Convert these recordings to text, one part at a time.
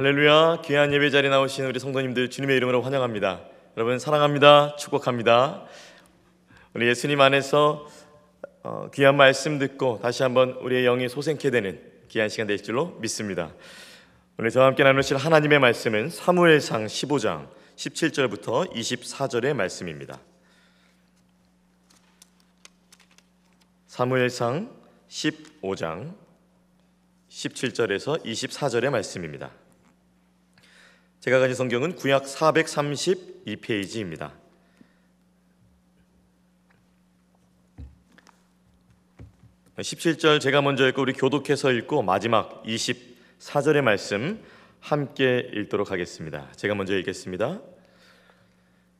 할렐루야 귀한 예배 자리에 나오신 우리 성도님들 주님의 이름으로 환영합니다. 여러분 사랑합니다. 축복합니다. 우리 예수님 안에서 어, 귀한 말씀 듣고 다시 한번 우리의 영이 소생케 되는 귀한 시간 될 줄로 믿습니다. 오늘 저와 함께 나누실 하나님의 말씀은 사무엘상 15장 17절부터 24절의 말씀입니다. 사무엘상 15장 17절에서 24절의 말씀입니다. 제가 가진 성경은 구약 432페이지입니다. (17절) 제가 먼저 읽고 우리 교독해서 읽고 마지막 (24절의) 말씀 함께 읽도록 하겠습니다. 제가 먼저 읽겠습니다.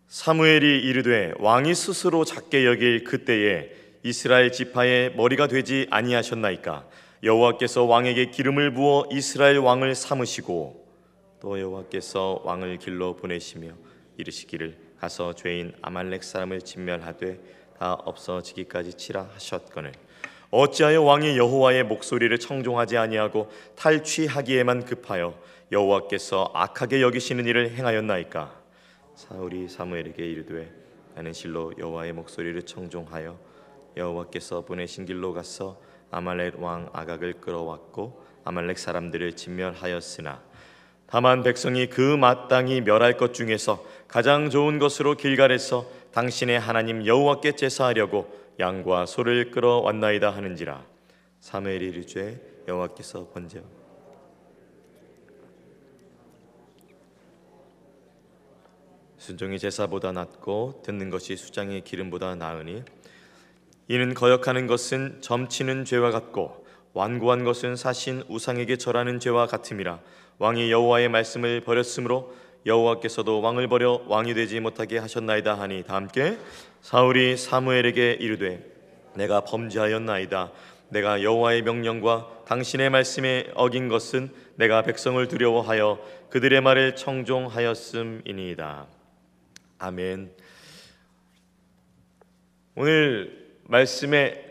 사무엘이 이르되 왕이 스스로 작게 여길 그때에 이스라엘 지파의 머리가 되지 아니하셨나이까? 여호와께서 왕에게 기름을 부어 이스라엘 왕을 삼으시고 또 여호와께서 왕을 길로 보내시며 이르시기를 가서 죄인 아말렉 사람을 진멸하되 다 없어지기까지 치라 하셨거늘. 어찌하여 왕이 여호와의 목소리를 청종하지 아니하고 탈취하기에만 급하여 여호와께서 악하게 여기시는 일을 행하였나이까? 사울이 사무엘에게 이르되 나는 실로 여호와의 목소리를 청종하여 여호와께서 보내신 길로 가서 아말렉 왕 아각을 끌어왔고 아말렉 사람들을 진멸하였으나 다만 백성이 그 마땅히 멸할 것 중에서 가장 좋은 것으로 길갈에서 당신의 하나님 여호와께 제사하려고 양과 소를 끌어 왔나이다 하는지라. 사무엘이 이르되 여호와께서 번제 순종이 제사보다 낫고 듣는 것이 수장의 기름보다 나으니 이는 거역하는 것은 점치는 죄와 같고 완고한 것은 사신 우상에게 절하는 죄와 같음이라 왕이 여호와의 말씀을 버렸으므로 여호와께서도 왕을 버려 왕이 되지 못하게 하셨나이다 하니 다 함께 사울이 사무엘에게 이르되 내가 범죄하였나이다. 내가 여호와의 명령과 당신의 말씀에 어긴 것은 내가 백성을 두려워하여 그들의 말을 청종하였음이니이다. 아멘. 오늘 말씀의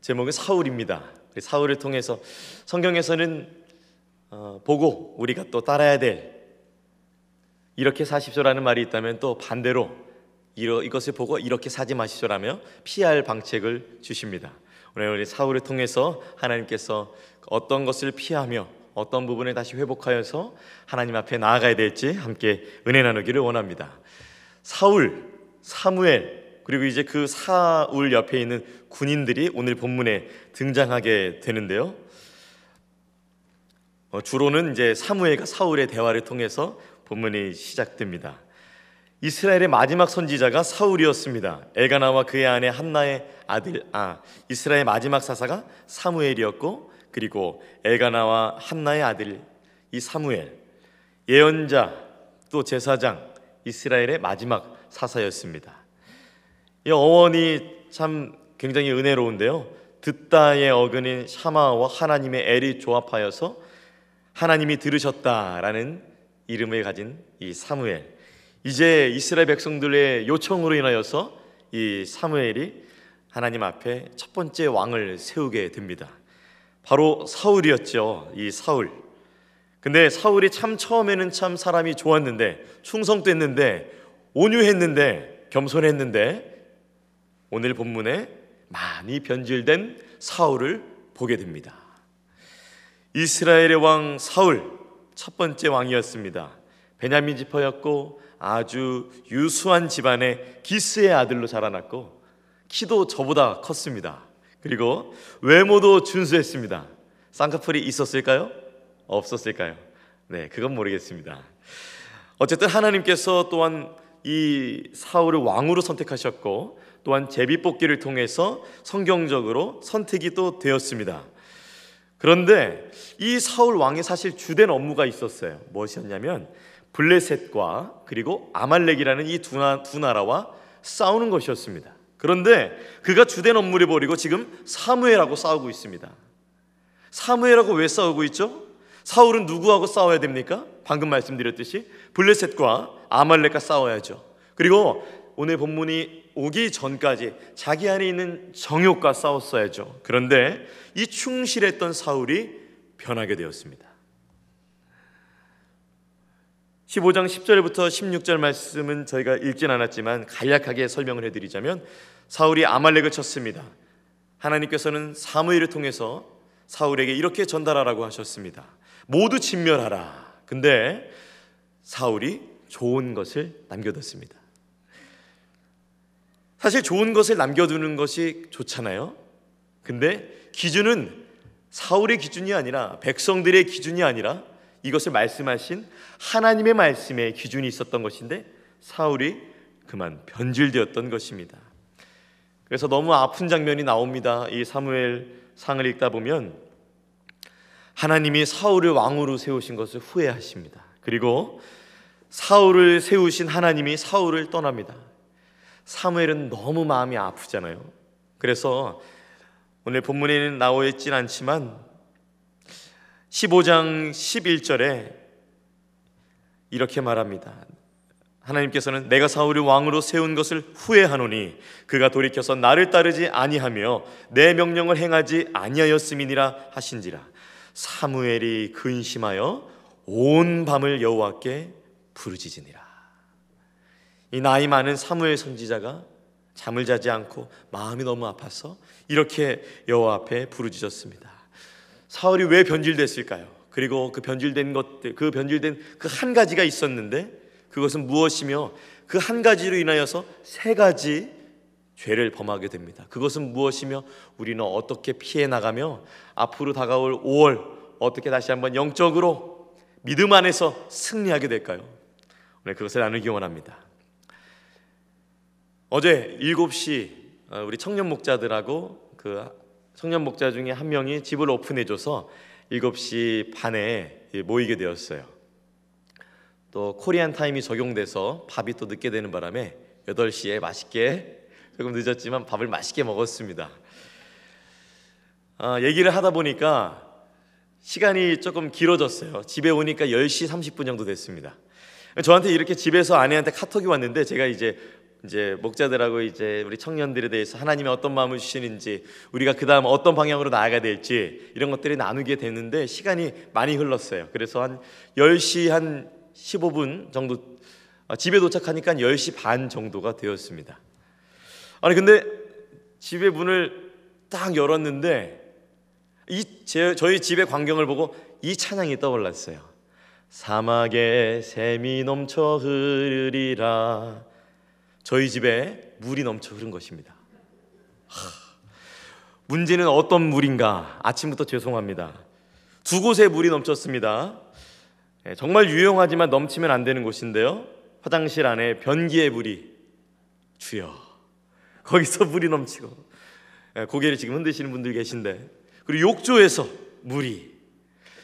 제목은 사울입니다. 사울을 통해서 성경에서는 어, 보고 우리가 또 따라야 될 이렇게 사십시오라는 말이 있다면 또 반대로 이러, 이것을 보고 이렇게 사지 마십시오라며 피할 방책을 주십니다. 오늘 우리 사울을 통해서 하나님께서 어떤 것을 피하며 어떤 부분을 다시 회복하여서 하나님 앞에 나아가야 될지 함께 은혜 나누기를 원합니다. 사울, 사무엘 그리고 이제 그 사울 옆에 있는 군인들이 오늘 본문에 등장하게 되는데요. 어, 주로는 이제 사무엘과 사울의 대화를 통해서 본문이 시작됩니다. 이스라엘의 마지막 선지자가 사울이었습니다. 엘가나와 그의 아내 한나의 아들 아 이스라엘 마지막 사사가 사무엘이었고 그리고 엘가나와 한나의 아들 이 사무엘 예언자 또 제사장 이스라엘의 마지막 사사였습니다. 이 어원이 참 굉장히 은혜로운데요. 듣다의 어근인 샤마와 하나님의 엘이 조합하여서 하나님이 들으셨다라는 이름을 가진 이 사무엘. 이제 이스라엘 백성들의 요청으로 인하여서 이 사무엘이 하나님 앞에 첫 번째 왕을 세우게 됩니다. 바로 사울이었죠. 이 사울. 근데 사울이 참 처음에는 참 사람이 좋았는데 충성도 했는데 온유했는데 겸손했는데 오늘 본문에 많이 변질된 사울을 보게 됩니다. 이스라엘의 왕 사울 첫 번째 왕이었습니다. 베냐민 지파였고 아주 유수한 집안의 기스의 아들로 자라났고 키도 저보다 컸습니다. 그리고 외모도 준수했습니다. 쌍꺼풀이 있었을까요? 없었을까요? 네, 그건 모르겠습니다. 어쨌든 하나님께서 또한 이 사울을 왕으로 선택하셨고 또한 제비 뽑기를 통해서 성경적으로 선택이 또 되었습니다. 그런데 이 사울 왕이 사실 주된 업무가 있었어요. 무엇이었냐면 블레셋과 그리고 아말렉이라는 이 두 나라와 싸우는 것이었습니다. 그런데 그가 주된 업무를 버리고 지금 사무엘하고 싸우고 있습니다. 사무엘하고 왜 싸우고 있죠? 사울은 누구하고 싸워야 됩니까? 방금 말씀드렸듯이 블레셋과 아말렉과 싸워야죠. 그리고 오늘 본문이 오기 전까지 자기 안에 있는 정욕과 싸웠어야죠. 그런데 이 충실했던 사울이 변하게 되었습니다. 15장 10절부터 16절 말씀은 저희가 읽진 않았지만 간략하게 설명을 해드리자면 사울이 아말렉을 쳤습니다. 하나님께서는 사무엘을 통해서 사울에게 이렇게 전달하라고 하셨습니다. 모두 진멸하라. 근데 사울이 좋은 것을 남겨뒀습니다. 사실 좋은 것을 남겨두는 것이 좋잖아요. 근데 기준은 사울의 기준이 아니라 백성들의 기준이 아니라 이것을 말씀하신 하나님의 말씀에 기준이 있었던 것인데 사울이 그만 변질되었던 것입니다. 그래서 너무 아픈 장면이 나옵니다. 이 사무엘 상을 읽다 보면 하나님이 사울을 왕으로 세우신 것을 후회하십니다. 그리고 사울을 세우신 하나님이 사울을 떠납니다. 사무엘은 너무 마음이 아프잖아요. 그래서 오늘 본문에는 나와 있진 않지만 15장 11절에 이렇게 말합니다. 하나님께서는 내가 사울을 왕으로 세운 것을 후회하노니 그가 돌이켜서 나를 따르지 아니하며 내 명령을 행하지 아니하였음이니라 하신지라 사무엘이 근심하여 온 밤을 여호와께 부르짖으니라 이 나이 많은 사무엘 선지자가 잠을 자지 않고 마음이 너무 아파서 이렇게 여호와 앞에 부르짖었습니다 사울이 왜 변질됐을까요? 그리고 그 변질된 것들 그 변질된 그 한 가지가 있었는데 그것은 무엇이며 그 한 가지로 인하여서 세 가지 죄를 범하게 됩니다. 그것은 무엇이며 우리는 어떻게 피해 나가며 앞으로 다가올 5월 어떻게 다시 한번 영적으로 믿음 안에서 승리하게 될까요? 오늘 그것을 나누기 원합니다. 어제 7시 어, 우리 청년 목자들하고 그 청년 목자 중에 한 명이 집을 오픈해 줘서 7시 반에 모이게 되었어요. 또 코리안 타임이 적용돼서 밥이 또 늦게 되는 바람에 8시에 맛있게 조금 늦었지만 밥을 맛있게 먹었습니다. 아, 얘기를 하다 보니까 시간이 조금 길어졌어요. 집에 오니까 10시 30분 정도 됐습니다. 저한테 이렇게 집에서 아내한테 카톡이 왔는데 제가 이제 이제 목자들하고 이제 우리 청년들에 대해서 하나님이 어떤 마음을 주시는지 우리가 그 다음 어떤 방향으로 나아가야 될지 이런 것들이 나누게 됐는데 시간이 많이 흘렀어요. 그래서 한 10시 한 15분 정도 아, 집에 도착하니까 10시 반 정도가 되었습니다. 아니 근데 집의 문을 딱 열었는데 이 제, 저희 집의 광경을 보고 이 찬양이 떠올랐어요. 사막에 샘이 넘쳐 흐르리라. 저희 집에 물이 넘쳐 흐른 것입니다. 하, 문제는 어떤 물인가? 아침부터 죄송합니다. 두 곳에 물이 넘쳤습니다. 예, 정말 유용하지만 넘치면 안 되는 곳인데요. 화장실 안에 변기에 물이 주여 거기서 물이 넘치고 예, 고개를 지금 흔드시는 분들 계신데 그리고 욕조에서 물이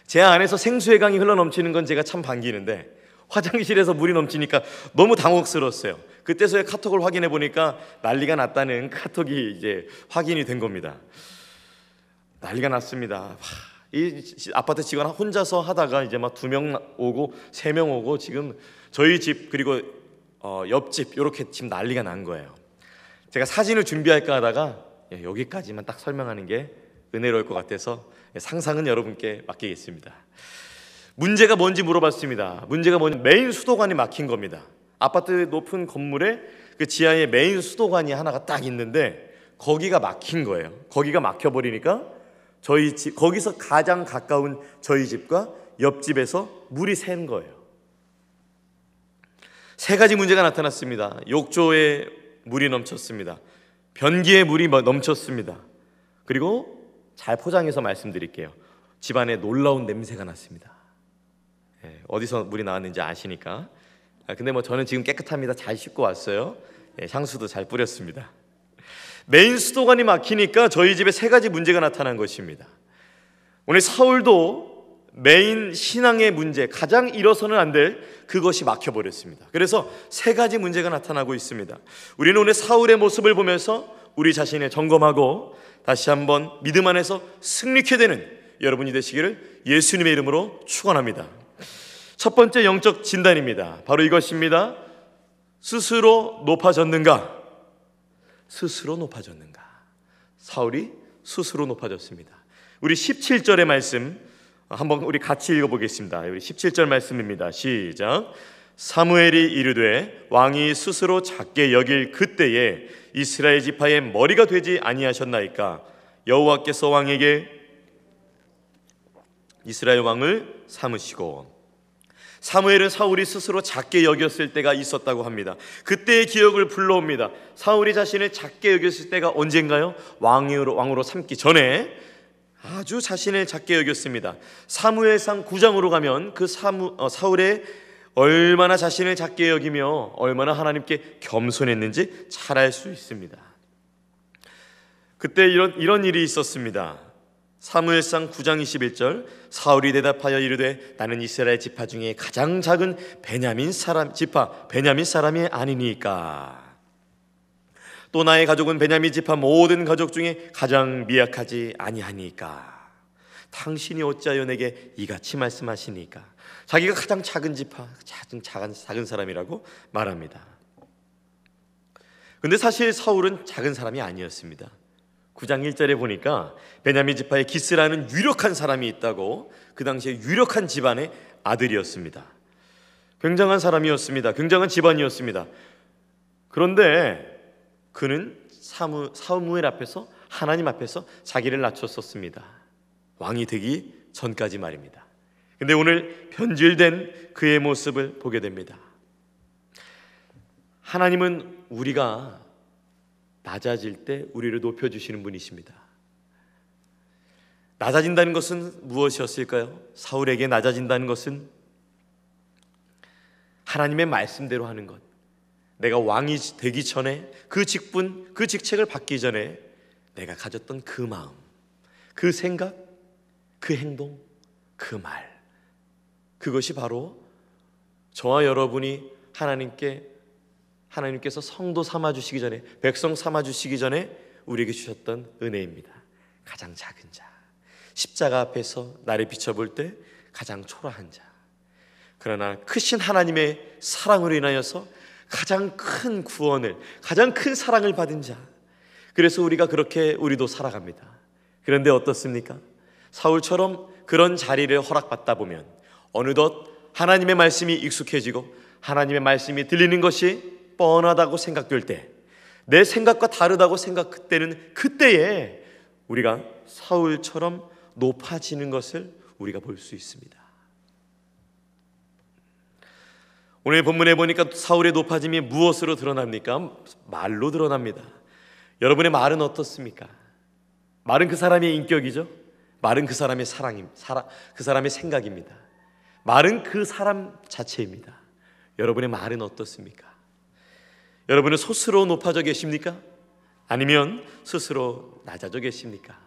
제 안에서 생수의 강이 흘러 넘치는 건 제가 참 반기는데 화장실에서 물이 넘치니까 너무 당혹스러웠어요. 그때서야 카톡을 확인해 보니까 난리가 났다는 카톡이 이제 확인이 된 겁니다. 난리가 났습니다. 이 아파트 직원 혼자서 하다가 이제 막 두 명 오고 세 명 오고 지금 저희 집 그리고 어, 옆집 이렇게 지금 난리가 난 거예요. 제가 사진을 준비할까 하다가 예, 여기까지만 딱 설명하는 게 은혜로울 것 같아서 상상은 여러분께 맡기겠습니다. 문제가 뭔지 물어봤습니다. 문제가 뭐냐 메인 수도관이 막힌 겁니다. 아파트 높은 건물에 그 지하에 메인 수도관이 하나가 딱 있는데 거기가 막힌 거예요. 거기가 막혀 버리니까 저희 집 거기서 가장 가까운 저희 집과 옆집에서 물이 샌 거예요. 세 가지 문제가 나타났습니다. 욕조에 물이 넘쳤습니다. 변기에 물이 넘쳤습니다. 그리고 잘 포장해서 말씀드릴게요. 집안에 놀라운 냄새가 났습니다. 예, 어디서 물이 나왔는지 아시니까. 아, 근데 뭐 저는 지금 깨끗합니다. 잘 씻고 왔어요. 예, 향수도 잘 뿌렸습니다. 메인 수도관이 막히니까 저희 집에 세 가지 문제가 나타난 것입니다. 오늘 사울도 메인 신앙의 문제, 가장 잃어서는 안 될 그것이 막혀버렸습니다. 그래서 세 가지 문제가 나타나고 있습니다. 우리는 오늘 사울의 모습을 보면서 우리 자신을 점검하고 다시 한번 믿음 안에서 승리케 되는 여러분이 되시기를 예수님의 이름으로 축원합니다. 첫 번째 영적 진단입니다. 바로 이것입니다. 스스로 높아졌는가? 스스로 높아졌는가? 사울이 스스로 높아졌습니다. 우리 17절의 말씀 한번 우리 같이 읽어보겠습니다. 우리 17절 말씀입니다. 시작. 사무엘이 이르되 왕이 스스로 작게 여길 그때에 이스라엘 지파의 머리가 되지 아니하셨나이까 여호와께서 왕에게 이스라엘 왕을 삼으시고 사무엘은 사울이 스스로 작게 여겼을 때가 있었다고 합니다. 그때의 기억을 불러옵니다. 사울이 자신을 작게 여겼을 때가 언젠가요? 왕으로 왕으로 삼기 전에 아주 자신을 작게 여겼습니다. 사무엘상 9장으로 가면 그 사무, 어, 사울의 얼마나 자신을 작게 여기며 얼마나 하나님께 겸손했는지 잘 알 수 있습니다. 그때 이런 이런 일이 있었습니다. 사무엘상 9장 21절 사울이 대답하여 이르되 나는 이스라엘 지파 중에 가장 작은 베냐민 사람 지파 베냐민 사람이 아니니까 또 나의 가족은 베냐민 지파 모든 가족 중에 가장 미약하지 아니하니까 당신이 어찌하여 내게 이같이 말씀하시니까 자기가 가장 작은 지파 작은 작은 작은 사람이라고 말합니다. 근데 사실 사울은 작은 사람이 아니었습니다. 9장 1절에 보니까 베냐민 지파에 기스라는 유력한 사람이 있다고 그 당시에 유력한 집안의 아들이었습니다. 굉장한 사람이었습니다. 굉장한 집안이었습니다. 그런데 그는 사무, 사무엘 앞에서 하나님 앞에서 자기를 낮췄었습니다. 왕이 되기 전까지 말입니다. 근데 오늘 변질된 그의 모습을 보게 됩니다. 하나님은 우리가 낮아질 때 우리를 높여주시는 분이십니다. 낮아진다는 것은 무엇이었을까요? 사울에게 낮아진다는 것은 하나님의 말씀대로 하는 것. 내가 왕이 되기 전에 그 직분, 그 직책을 받기 전에 내가 가졌던 그 마음, 그 생각, 그 행동, 그 말. 그것이 바로 저와 여러분이 하나님께 하나님께서 성도 삼아 주시기 전에 백성 삼아 주시기 전에 우리에게 주셨던 은혜입니다. 가장 작은 자. 십자가 앞에서 나를 비춰볼 때 가장 초라한 자. 그러나 크신 하나님의 사랑으로 인하여서 가장 큰 구원을, 가장 큰 사랑을 받은 자. 그래서 우리가 그렇게 우리도 살아갑니다. 그런데 어떻습니까? 사울처럼 그런 자리를 허락받다 보면 어느덧 하나님의 말씀이 익숙해지고 하나님의 말씀이 들리는 것이 뻔하다고 생각될 때, 내 생각과 다르다고 생각되는 그때에 우리가 사울처럼 높아지는 것을 우리가 볼 수 있습니다. 오늘 본문에 보니까 사울의 높아짐이 무엇으로 드러납니까? 말로 드러납니다. 여러분의 말은 어떻습니까? 말은 그 사람의 인격이죠. 말은 그 사람의 사랑임, 그 사람의 생각입니다. 말은 그 사람 자체입니다. 여러분의 말은 어떻습니까? 여러분은 스스로 높아져 계십니까? 아니면 스스로 낮아져 계십니까?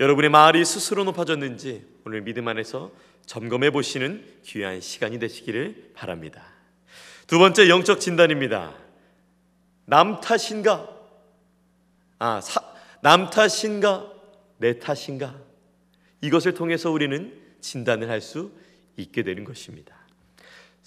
여러분의 말이 스스로 높아졌는지 오늘 믿음 안에서 점검해 보시는 귀한 시간이 되시기를 바랍니다. 두 번째 영적 진단입니다. 남 탓인가? 아, 사, 남 탓인가? 내 탓인가? 이것을 통해서 우리는 진단을 할 수 있게 되는 것입니다.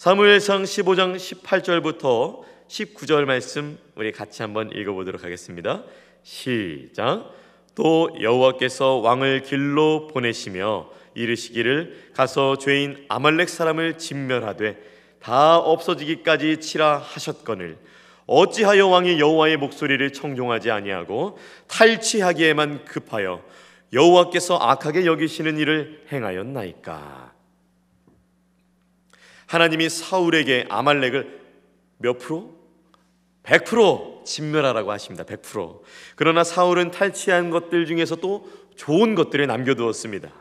사무엘상 15장 18절부터 19절 말씀 우리 같이 한번 읽어보도록 하겠습니다. 시작. 또 여호와께서 왕을 길로 보내시며 이르시기를 가서 죄인 아말렉 사람을 진멸하되 다 없어지기까지 치라 하셨거늘 어찌하여 왕이 여호와의 목소리를 청종하지 아니하고 탈취하기에만 급하여 여호와께서 악하게 여기시는 일을 행하였나이까 하나님이 사울에게 아말렉을 몇 프로? 100% 진멸하라고 하십니다. 100%. 그러나 사울은 탈취한 것들 중에서 또 좋은 것들을 남겨두었습니다.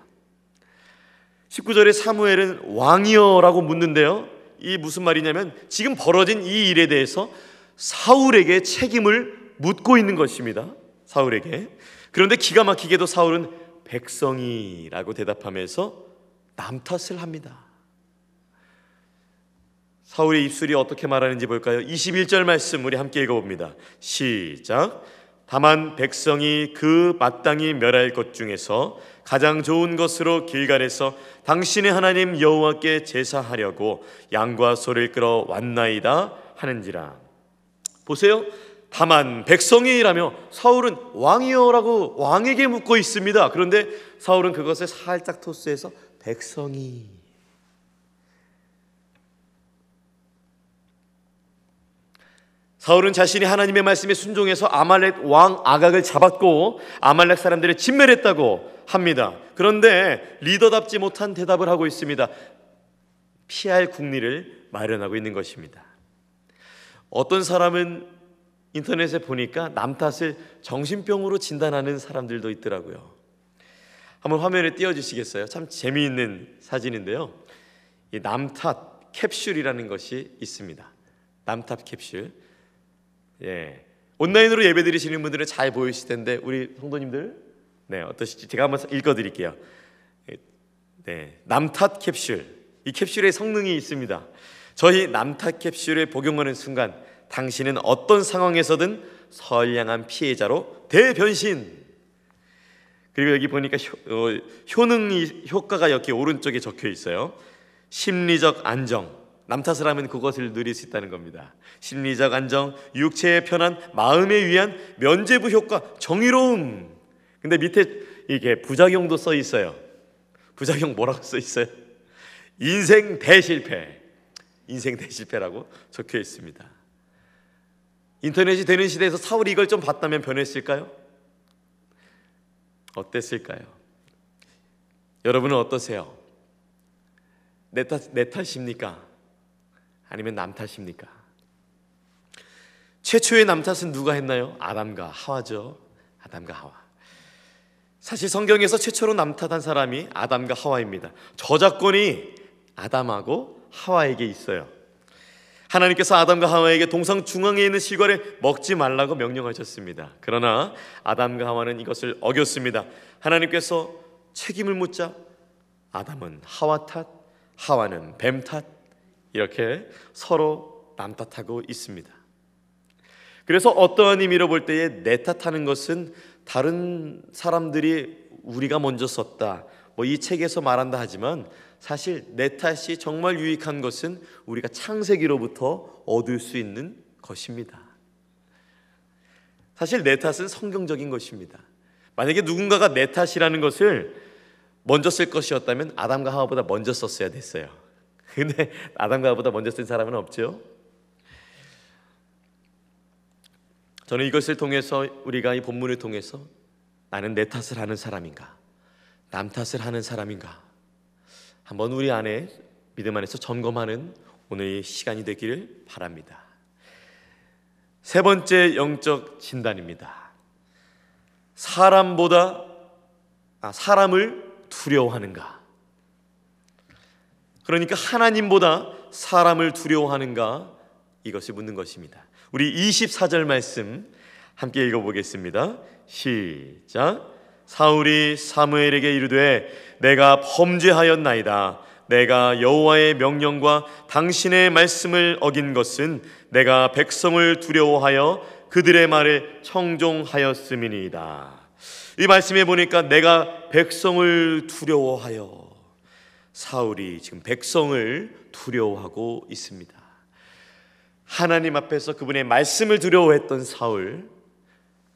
19절에 사무엘은 왕이여라고 묻는데요. 이 무슨 말이냐면 지금 벌어진 이 일에 대해서 사울에게 책임을 묻고 있는 것입니다. 사울에게. 그런데 기가 막히게도 사울은 백성이라고 대답하면서 남 탓을 합니다. 사울의 입술이 어떻게 말하는지 볼까요? 21절 말씀 우리 함께 읽어봅니다. 시작. 다만 백성이 그 마땅히 멸할 것 중에서 가장 좋은 것으로 길갈에서 당신의 하나님 여호와께 제사하려고 양과 소를 끌어 왔나이다 하는지라. 보세요. 다만 백성이라며 사울은 왕이여라고 왕에게 묻고 있습니다. 그런데 사울은 그것을 살짝 토스해서 백성이 사울은 자신이 하나님의 말씀에 순종해서 아말렉 왕 아각을 잡았고 아말렉 사람들을 진멸했다고 합니다. 그런데 리더답지 못한 대답을 하고 있습니다. 피할 국리를 마련하고 있는 것입니다. 어떤 사람은 인터넷에 보니까 남 탓을 정신병으로 진단하는 사람들도 있더라고요. 한번 화면에 띄워주시겠어요? 참 재미있는 사진인데요. 이 남탓 캡슐이라는 것이 있습니다. 남탓 캡슐. 예. 온라인으로 예배 드리시는 분들은 잘 보이실 텐데 우리 성도님들 네 어떠실지 제가 한번 읽어드릴게요. 네 남탓 캡슐 이 캡슐에 성능이 있습니다. 저희 남탓 캡슐에 복용하는 순간 당신은 어떤 상황에서든 선량한 피해자로 대변신. 그리고 여기 보니까 효, 어, 효능이 효과가 여기 오른쪽에 적혀 있어요. 심리적 안정. 남 탓을 하면 그것을 누릴 수 있다는 겁니다. 심리적 안정, 육체의 편안, 마음에 위한 면죄부 효과, 정의로움. 근데 밑에 이게 부작용도 써 있어요. 부작용 뭐라고 써 있어요? 인생 대실패. 인생 대실패라고 적혀 있습니다. 인터넷이 되는 시대에서 사울이 이걸 좀 봤다면 변했을까요? 어땠을까요? 여러분은 어떠세요? 내, 탓, 내 탓입니까? 아니면 남 탓입니까? 최초의 남 탓은 누가 했나요? 아담과 하와죠. 아담과 하와. 사실 성경에서 최초로 남 탓한 사람이 아담과 하와입니다. 저작권이 아담하고 하와에게 있어요. 하나님께서 아담과 하와에게 동상 중앙에 있는 실과를 먹지 말라고 명령하셨습니다. 그러나 아담과 하와는 이것을 어겼습니다. 하나님께서 책임을 묻자 아담은 하와 탓, 하와는 뱀 탓, 이렇게 서로 남 탓하고 있습니다. 그래서 어떠한 의미로 볼 때에 내 탓하는 것은 다른 사람들이 우리가 먼저 썼다. 뭐 이 책에서 말한다 하지만 사실 내 탓이 정말 유익한 것은 우리가 창세기로부터 얻을 수 있는 것입니다. 사실 내 탓은 성경적인 것입니다. 만약에 누군가가 내 탓이라는 것을 먼저 쓸 것이었다면 아담과 하와보다 먼저 썼어야 됐어요. 근데 아담과 하와보다 먼저 쓴 사람은 없죠. 저는 이것을 통해서 우리가 이 본문을 통해서 나는 내 탓을 하는 사람인가, 남 탓을 하는 사람인가 한번 우리 안에 믿음 안에서 점검하는 오늘의 시간이 되기를 바랍니다. 세 번째 영적 진단입니다. 사람보다 아, 사람을 두려워하는가? 그러니까 하나님보다 사람을 두려워하는가? 이것을 묻는 것입니다. 우리 24절 말씀 함께 읽어보겠습니다. 시작. 사울이 사무엘에게 이르되 내가 범죄하였나이다. 내가 여호와의 명령과 당신의 말씀을 어긴 것은 내가 백성을 두려워하여 그들의 말을 청종하였음이니이다. 이 말씀에 보니까 내가 백성을 두려워하여 사울이 지금 백성을 두려워하고 있습니다. 하나님 앞에서 그분의 말씀을 두려워했던 사울,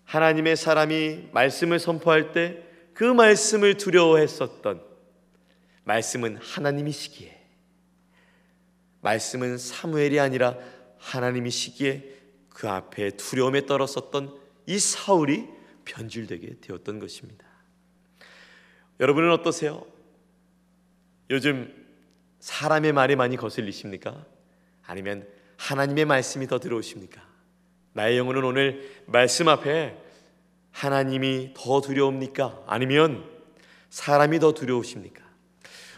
하나님의 사람이 말씀을 선포할 때 그 말씀을 두려워했었던 말씀은 하나님이시기에 말씀은 사무엘이 아니라 하나님이시기에 그 앞에 두려움에 떨었었던 이 사울이 변질되게 되었던 것입니다. 여러분은 어떠세요? 요즘 사람의 말이 많이 거슬리십니까? 아니면 하나님의 말씀이 더 들어오십니까? 나의 영혼은 오늘 말씀 앞에 하나님이 더 두려웁니까? 아니면 사람이 더 두려우십니까?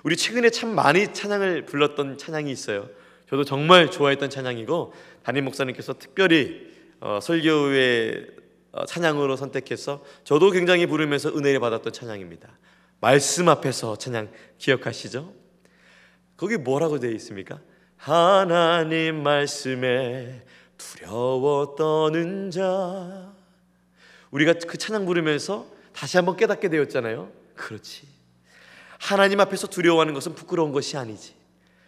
우리 최근에 참 많이 찬양을 불렀던 찬양이 있어요. 저도 정말 좋아했던 찬양이고 담임 목사님께서 특별히 어, 설교의 어, 찬양으로 선택해서 저도 굉장히 부르면서 은혜를 받았던 찬양입니다. 말씀 앞에서 찬양 기억하시죠? 거기 뭐라고 되어 있습니까? 하나님 말씀에 두려워 떠는 자 우리가 그 찬양 부르면서 다시 한번 깨닫게 되었잖아요. 그렇지. 하나님 앞에서 두려워하는 것은 부끄러운 것이 아니지.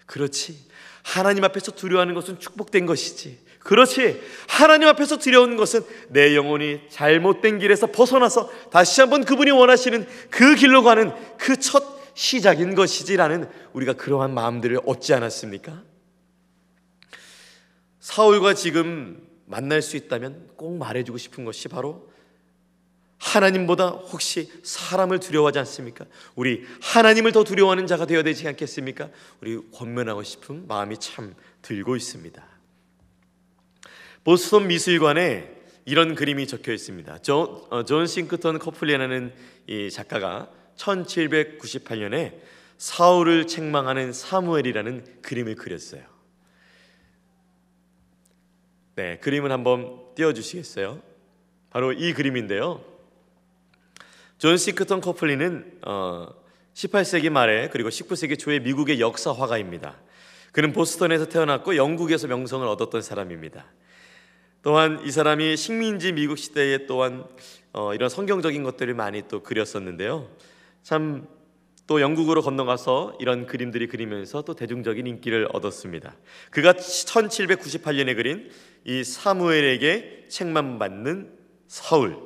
그렇지. 하나님 앞에서 두려워하는 것은 축복된 것이지. 그렇지. 하나님 앞에서 두려운 것은 내 영혼이 잘못된 길에서 벗어나서 다시 한번 그분이 원하시는 그 길로 가는 그 첫 시작인 것이지라는 우리가 그러한 마음들을 얻지 않았습니까? 사울과 지금 만날 수 있다면 꼭 말해주고 싶은 것이 바로 하나님보다 혹시 사람을 두려워하지 않습니까? 우리 하나님을 더 두려워하는 자가 되어야 되지 않겠습니까? 우리 권면하고 싶은 마음이 참 들고 있습니다. 보스턴 미술관에 이런 그림이 적혀 있습니다. 조, 어, 존 싱글턴 코플리라는 이 작가가 1798년에 사울을 책망하는 사무엘이라는 그림을 그렸어요. 네, 그림을 한번 띄워 주시겠어요? 바로 이 그림인데요. 존 싱글턴 코플리는 어, 18세기 말에 그리고 19세기 초에 미국의 역사화가입니다. 그는 보스턴에서 태어났고 영국에서 명성을 얻었던 사람입니다. 또한 이 사람이 식민지 미국 시대에 또한 어, 이런 성경적인 것들을 많이 또 그렸었는데요. 참 또 영국으로 건너가서 이런 그림들이 그리면서 또 대중적인 인기를 얻었습니다. 그가 1798년에 그린 이 사무엘에게 책만 받는 사울.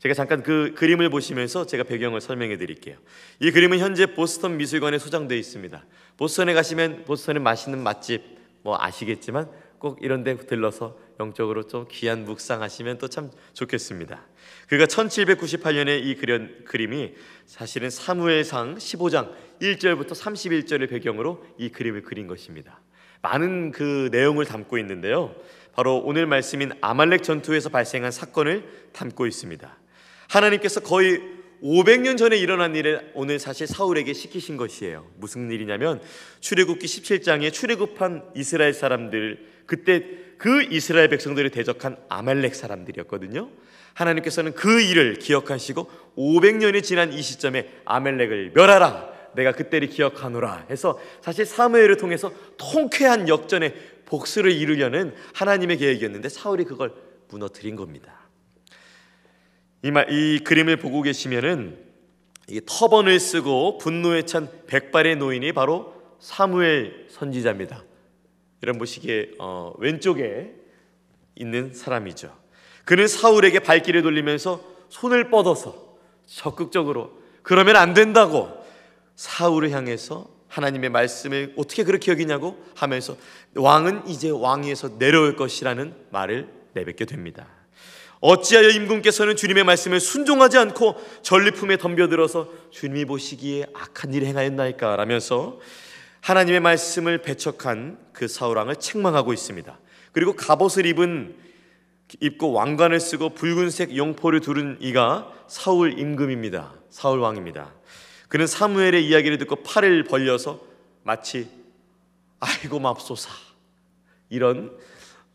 제가 잠깐 그 그림을 보시면서 제가 배경을 설명해 드릴게요. 이 그림은 현재 보스턴 미술관에 소장되어 있습니다. 보스턴에 가시면 보스턴에 맛있는 맛집 뭐 아시겠지만 꼭 이런 데 들러서 영적으로 좀 귀한 묵상하시면 또 참 좋겠습니다. 그가 1798년에 이 그린 그림이 사실은 사무엘상 15장 1절부터 31절을 배경으로 이 그림을 그린 것입니다. 많은 그 내용을 담고 있는데요. 바로 오늘 말씀인 아말렉 전투에서 발생한 사건을 담고 있습니다. 하나님께서 거의 500년 전에 일어난 일을 오늘 사실 사울에게 시키신 것이에요. 무슨 일이냐면 출애굽기 17장에 출애굽한 이스라엘 사람들 그때 그 이스라엘 백성들을 대적한 아말렉 사람들이었거든요. 하나님께서는 그 일을 기억하시고 500년이 지난 이 시점에 아멜렉을 멸하라. 내가 그때를 기억하노라 해서 사실 사무엘을 통해서 통쾌한 역전의 복수를 이루려는 하나님의 계획이었는데 사울이 그걸 무너뜨린 겁니다. 이, 말, 이 그림을 보고 계시면은 이 터번을 쓰고 분노에 찬 백발의 노인이 바로 사무엘 선지자입니다. 이런 보시기에 어, 왼쪽에 있는 사람이죠. 그는 사울에게 발길을 돌리면서 손을 뻗어서 적극적으로 그러면 안 된다고 사울을 향해서 하나님의 말씀을 어떻게 그렇게 여기냐고 하면서 왕은 이제 왕위에서 내려올 것이라는 말을 내뱉게 됩니다. 어찌하여 임금께서는 주님의 말씀을 순종하지 않고 전리품에 덤벼들어서 주님이 보시기에 악한 일을 행하였나이까 라면서 하나님의 말씀을 배척한 그 사울왕을 책망하고 있습니다. 그리고 갑옷을 입은 입고 왕관을 쓰고 붉은색 용포를 두른 이가 사울 임금입니다. 사울 왕입니다. 그는 사무엘의 이야기를 듣고 팔을 벌려서 마치 아이고 맙소사 이런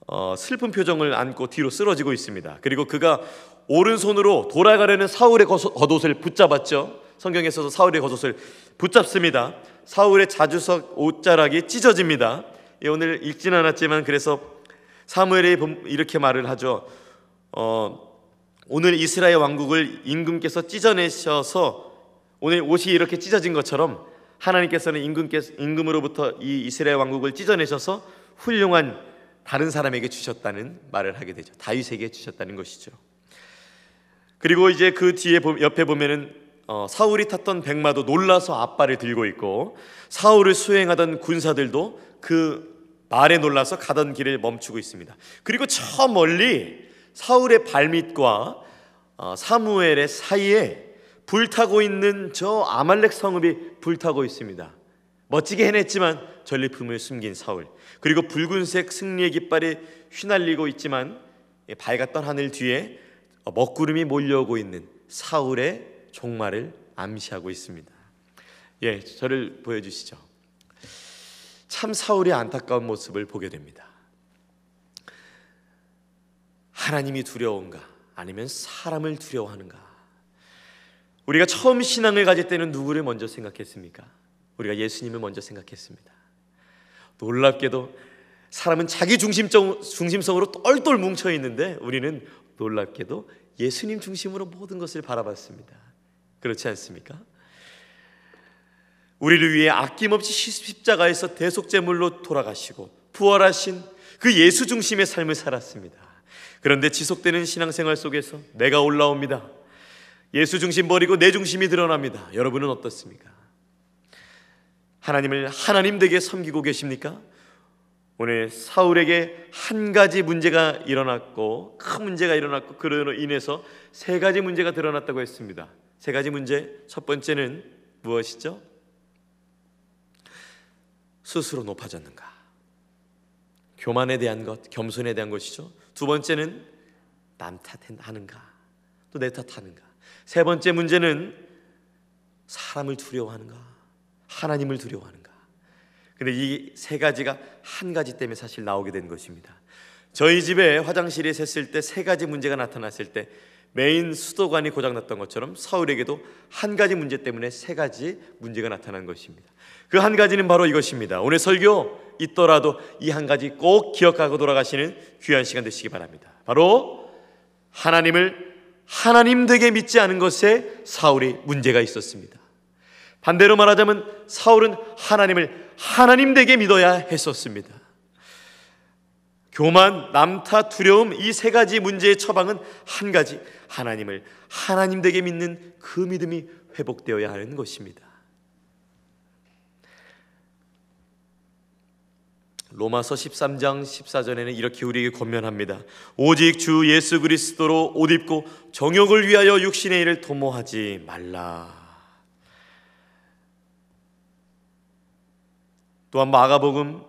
어, 슬픈 표정을 안고 뒤로 쓰러지고 있습니다. 그리고 그가 오른손으로 돌아가려는 사울의 겉옷을 붙잡았죠. 성경에서도 사울의 겉옷을 붙잡습니다. 사울의 자주석 옷자락이 찢어집니다. 예, 오늘 읽진 않았지만 그래서 사무엘이 이렇게 말을 하죠. 어, 오늘 이스라엘 왕국을 임금께서 찢어내셔서 오늘 옷이 이렇게 찢어진 것처럼 하나님께서는 임금께 임금으로부터 이 이스라엘 왕국을 찢어내셔서 훌륭한 다른 사람에게 주셨다는 말을 하게 되죠. 다윗에게 주셨다는 것이죠. 그리고 이제 그 뒤에 옆에 보면은 어, 사울이 탔던 백마도 놀라서 앞발을 들고 있고 사울을 수행하던 군사들도 그 말에 놀라서 가던 길을 멈추고 있습니다. 그리고 저 멀리 사울의 발밑과 어, 사무엘의 사이에 불타고 있는 저 아말렉 성읍이 불타고 있습니다. 멋지게 해냈지만 전리품을 숨긴 사울. 그리고 붉은색 승리의 깃발이 휘날리고 있지만 밝았던 하늘 뒤에 먹구름이 몰려오고 있는 사울의 종말을 암시하고 있습니다. 예, 저를 보여주시죠. 참 사울의 안타까운 모습을 보게 됩니다. 하나님이 두려운가 아니면 사람을 두려워하는가? 우리가 처음 신앙을 가질 때는 누구를 먼저 생각했습니까? 우리가 예수님을 먼저 생각했습니다. 놀랍게도 사람은 자기 중심적, 중심성으로 똘똘 뭉쳐 있는데 우리는 놀랍게도 예수님 중심으로 모든 것을 바라봤습니다. 그렇지 않습니까? 우리를 위해 아낌없이 십자가에서 대속제물로 돌아가시고 부활하신 그 예수 중심의 삶을 살았습니다. 그런데 지속되는 신앙생활 속에서 내가 올라옵니다. 예수 중심 버리고 내 중심이 드러납니다. 여러분은 어떻습니까? 하나님을 하나님 되게 섬기고 계십니까? 오늘 사울에게 한 가지 문제가 일어났고 큰 문제가 일어났고 그로 인해서 세 가지 문제가 드러났다고 했습니다. 세 가지 문제. 첫 번째는 무엇이죠? 스스로 높아졌는가? 교만에 대한 것, 겸손에 대한 것이죠. 두 번째는 남 탓하는가? 또 내 탓하는가? 세 번째 문제는 사람을 두려워하는가? 하나님을 두려워하는가? 근데 이 세 가지가 한 가지 때문에 사실 나오게 된 것입니다. 저희 집에 화장실이 샜을 때 세 가지 문제가 나타났을 때 메인 수도관이 고장났던 것처럼 사울에게도 한 가지 문제 때문에 세 가지 문제가 나타난 것입니다. 그 한 가지는 바로 이것입니다. 오늘 설교 있더라도 이 한 가지 꼭 기억하고 돌아가시는 귀한 시간 되시기 바랍니다. 바로 하나님을 하나님 되게 믿지 않은 것에 사울이 문제가 있었습니다. 반대로 말하자면 사울은 하나님을 하나님 되게 믿어야 했었습니다. 교만, 남탓, 두려움 이 세 가지 문제의 처방은 한 가지 하나님을 하나님 되게 믿는 그 믿음이 회복되어야 하는 것입니다. 로마서 13장 14절에는 이렇게 우리에게 권면합니다. 오직 주 예수 그리스도로 옷 입고 정욕을 위하여 육신의 일을 도모하지 말라. 또한 마가복음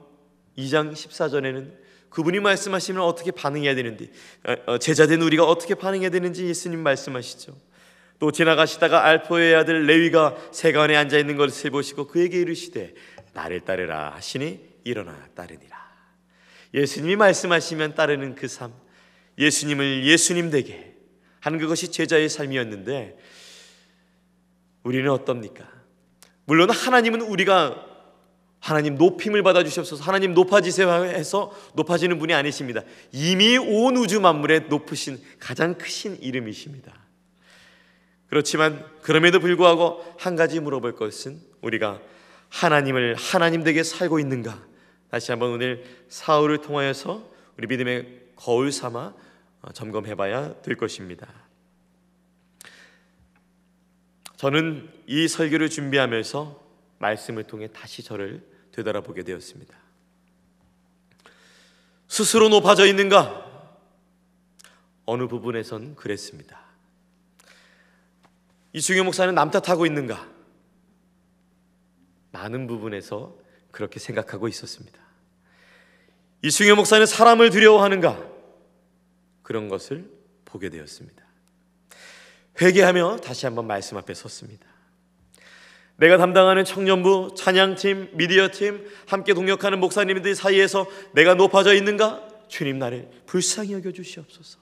2장 14절에는 그분이 말씀하시면 어떻게 반응해야 되는지 어, 어, 제자된 우리가 어떻게 반응해야 되는지 예수님 말씀하시죠. 또 지나가시다가 알포의 아들 레위가 세관에 앉아 있는 것을 보시고 그에게 이르시되 나를 따르라 하시니 일어나 따르니라. 예수님이 말씀하시면 따르는 그 삶, 예수님을 예수님 되게 하는 그것이 제자의 삶이었는데 우리는 어떻습니까? 물론 하나님은 우리가 하나님 높임을 받아 주시옵소서. 하나님 높아지세요 해서 높아지는 분이 아니십니다. 이미 온 우주 만물에 높으신 가장 크신 이름이십니다. 그렇지만 그럼에도 불구하고 한 가지 물어볼 것은 우리가 하나님을 하나님 되게 살고 있는가? 다시 한번 오늘 사울을 통하여서 우리 믿음의 거울 삼아 어, 점검해 봐야 될 것입니다. 저는 이 설교를 준비하면서 말씀을 통해 다시 저를 되돌아보게 되었습니다. 스스로 높아져 있는가? 어느 부분에선 그랬습니다. 이승효 목사는 남 탓하고 있는가? 많은 부분에서 그렇게 생각하고 있었습니다. 이승효 목사는 사람을 두려워하는가? 그런 것을 보게 되었습니다. 회개하며 다시 한번 말씀 앞에 섰습니다. 내가 담당하는 청년부, 찬양팀, 미디어팀, 함께 동역하는 목사님들 사이에서 내가 높아져 있는가? 주님 나를 불쌍히 여겨 주시옵소서.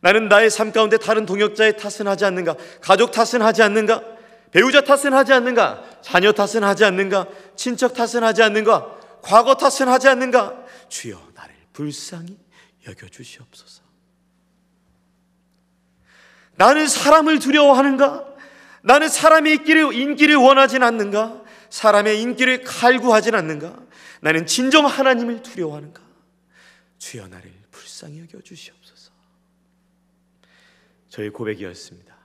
나는 나의 삶 가운데 다른 동역자의 탓은 하지 않는가? 가족 탓은 하지 않는가? 배우자 탓은 하지 않는가? 자녀 탓은 하지 않는가? 친척 탓은 하지 않는가? 과거 탓은 하지 않는가? 주여 나를 불쌍히 여겨 주시옵소서. 나는 사람을 두려워하는가? 나는 사람의 인기를, 인기를 원하진 않는가? 사람의 인기를 갈구하진 않는가? 나는 진정 하나님을 두려워하는가? 주여 나를 불쌍히 여겨 주시옵소서. 저의 고백이었습니다.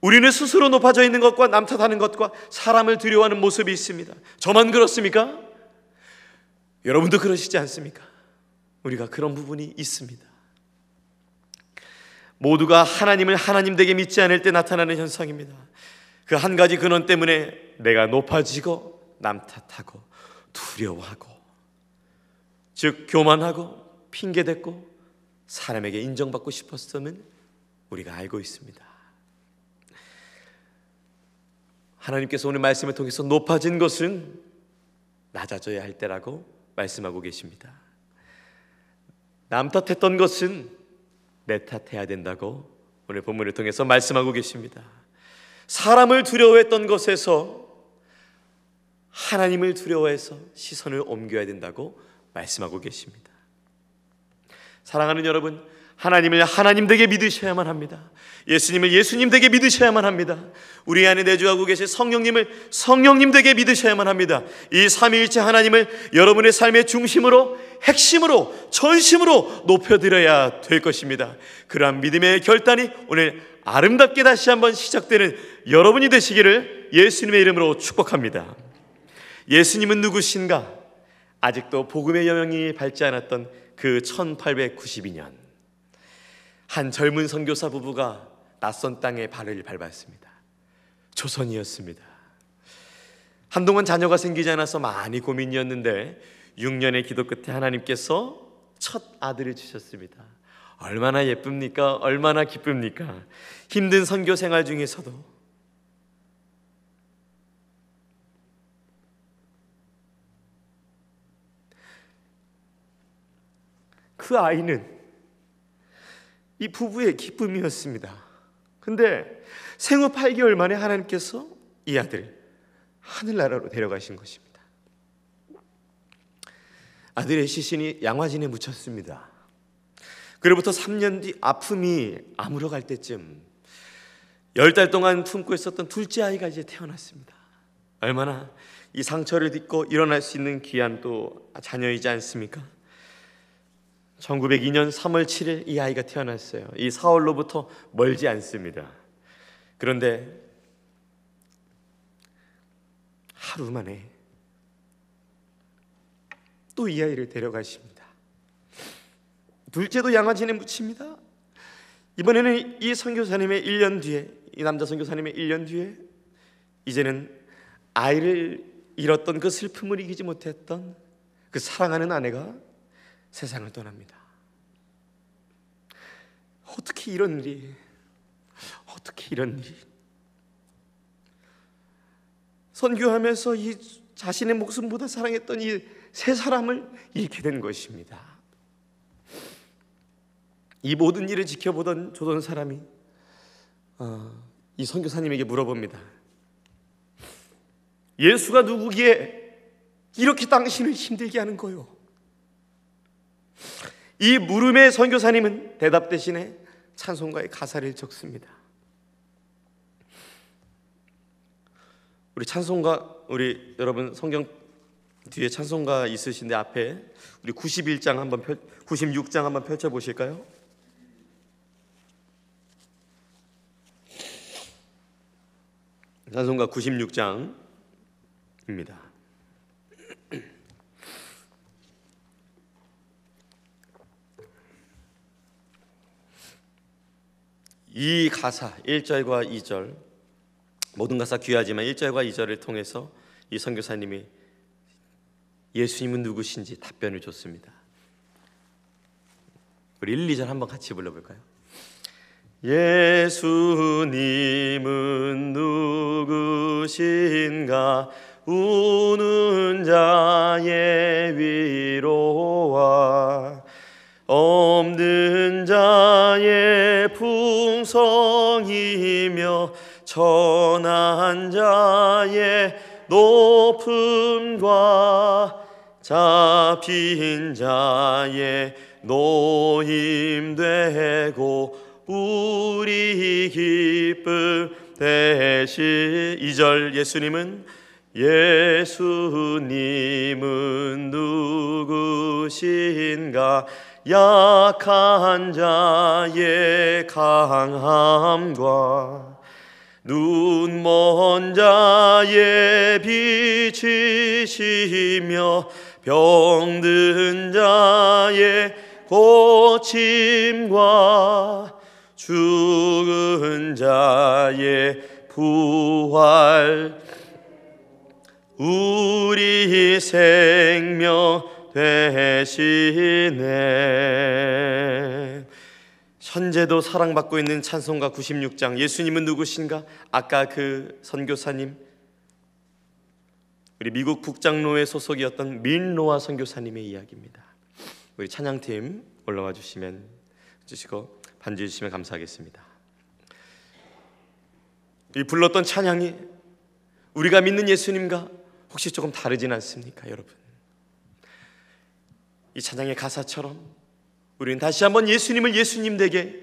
우리는 스스로 높아져 있는 것과 남 탓하는 것과 사람을 두려워하는 모습이 있습니다. 저만 그렇습니까? 여러분도 그러시지 않습니까? 우리가 그런 부분이 있습니다. 모두가 하나님을 하나님 되게 믿지 않을 때 나타나는 현상입니다. 그 한 가지 근원 때문에 내가 높아지고 남 탓하고 두려워하고 즉 교만하고 핑계댔고 사람에게 인정받고 싶었음은 우리가 알고 있습니다. 하나님께서 오늘 말씀을 통해서 높아진 것은 낮아져야 할 때라고 말씀하고 계십니다. 남 탓했던 것은 내 탓해야 된다고 오늘 본문을 통해서 말씀하고 계십니다. 사람을 두려워했던 것에서 하나님을 두려워해서 시선을 옮겨야 된다고 말씀하고 계십니다. 사랑하는 여러분, 하나님을 하나님 되게 믿으셔야만 합니다. 예수님을 예수님 되게 믿으셔야만 합니다. 우리 안에 내주하고 계신 성령님을 성령님 되게 믿으셔야만 합니다. 이 삼위일체 하나님을 여러분의 삶의 중심으로 핵심으로 전심으로 높여드려야 될 것입니다. 그러한 믿음의 결단이 오늘 아름답게 다시 한번 시작되는 여러분이 되시기를 예수님의 이름으로 축복합니다. 예수님은 누구신가? 아직도 복음의 영향이 밟지 않았던 그 1892년 한 젊은 선교사 부부가 낯선 땅에 발을 밟았습니다. 조선이었습니다. 한동안 자녀가 생기지 않아서 많이 고민이었는데 6년의 기도 끝에 하나님께서 첫 아들을 주셨습니다. 얼마나 예쁩니까? 얼마나 기쁩니까? 힘든 선교 생활 중에서도 그 아이는 이 부부의 기쁨이었습니다. 근데 생후 8개월 만에 하나님께서 이 아들을 하늘나라로 데려가신 것입니다. 아들의 시신이 양화진에 묻혔습니다. 그로부터 3년 뒤 아픔이 아물어 갈 때쯤 열 달 동안 품고 있었던 둘째 아이가 이제 태어났습니다. 얼마나 이 상처를 딛고 일어날 수 있는 귀한 또 자녀이지 않습니까? 1902년 3월 7일 이 아이가 태어났어요. 이 사월로부터 멀지 않습니다. 그런데 하루 만에 또 이 아이를 데려가십니다. 둘째도 양아진에 묻힙니다. 이번에는 이 선교사님의 1년 뒤에 이 남자 선교사님의 1년 뒤에 이제는 아이를 잃었던 그 슬픔을 이기지 못했던 그 사랑하는 아내가 세상을 떠납니다. 어떻게 이런 일이 어떻게 이런 일이 선교하면서 이 자신의 목숨보다 사랑했던 이 세 사람을 잃게 된 것입니다. 이 모든 일을 지켜보던 조던 사람이 어, 이 선교사님에게 물어봅니다. 예수가 누구기에 이렇게 당신을 힘들게 하는 거요? 이 물음의 선교사님은 대답 대신에 찬송가의 가사를 적습니다. 우리 찬송가 우리 여러분 성경 뒤에 찬송가 있으신데 앞에 우리 91장 한번 펼 96장 한번 펼쳐 보실까요? 찬송가 96장입니다. 이 가사 1절과 2절 모든 가사 귀하지만 1절과 2절을 통해서 이 선교사님이 예수님은 누구신지 답변을 줬습니다. 우리 1, 2절 한번 같이 불러볼까요? 예수님은 누구신가 우는 자의 위로와 없는 자의 풍성이며 천한 자의 높음과 잡힌 자의 노임되고 우리 기쁨 대신 이절 예수님은 예수님은 누구신가? 약한 자의 강함과 눈먼 자의 빛이시며 병든 자의 고침과 죽은 자의 부활. 우리 생명 되시네 현재도 사랑받고 있는 찬송가 96장 예수님은 누구신가? 아까 그 선교사님 우리 미국 북장로회 소속이었던 민노아 선교사님의 이야기입니다. 우리 찬양팀 올라와 주시면 주시고 반주해 주시면 감사하겠습니다. 이 불렀던 찬양이 우리가 믿는 예수님과 혹시 조금 다르진 않습니까, 여러분? 이 찬양의 가사처럼 우리는 다시 한번 예수님을 예수님 되게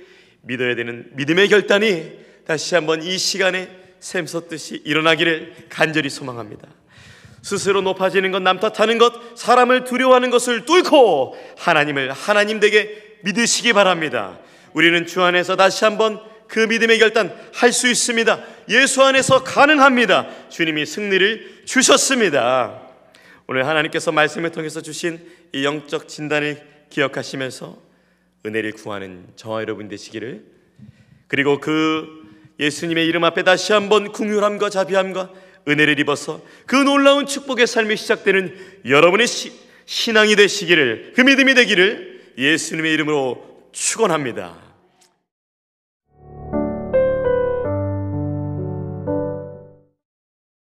믿어야 되는 믿음의 결단이 다시 한번 이 시간에 샘솟듯이 일어나기를 간절히 소망합니다. 스스로 높아지는 것, 남 탓하는 것, 사람을 두려워하는 것을 뚫고 하나님을 하나님 되게 믿으시기 바랍니다. 우리는 주 안에서 다시 한번 그 믿음의 결단 할 수 있습니다. 예수 안에서 가능합니다. 주님이 승리를 주셨습니다. 오늘 하나님께서 말씀을 통해서 주신 이 영적 진단을 기억하시면서 은혜를 구하는 저와 여러분 되시기를 그리고 그 예수님의 이름 앞에 다시 한번 궁휼함과 자비함과 은혜를 입어서 그 놀라운 축복의 삶이 시작되는 여러분의 시, 신앙이 되시기를 그 믿음이 되기를 예수님의 이름으로 축원합니다.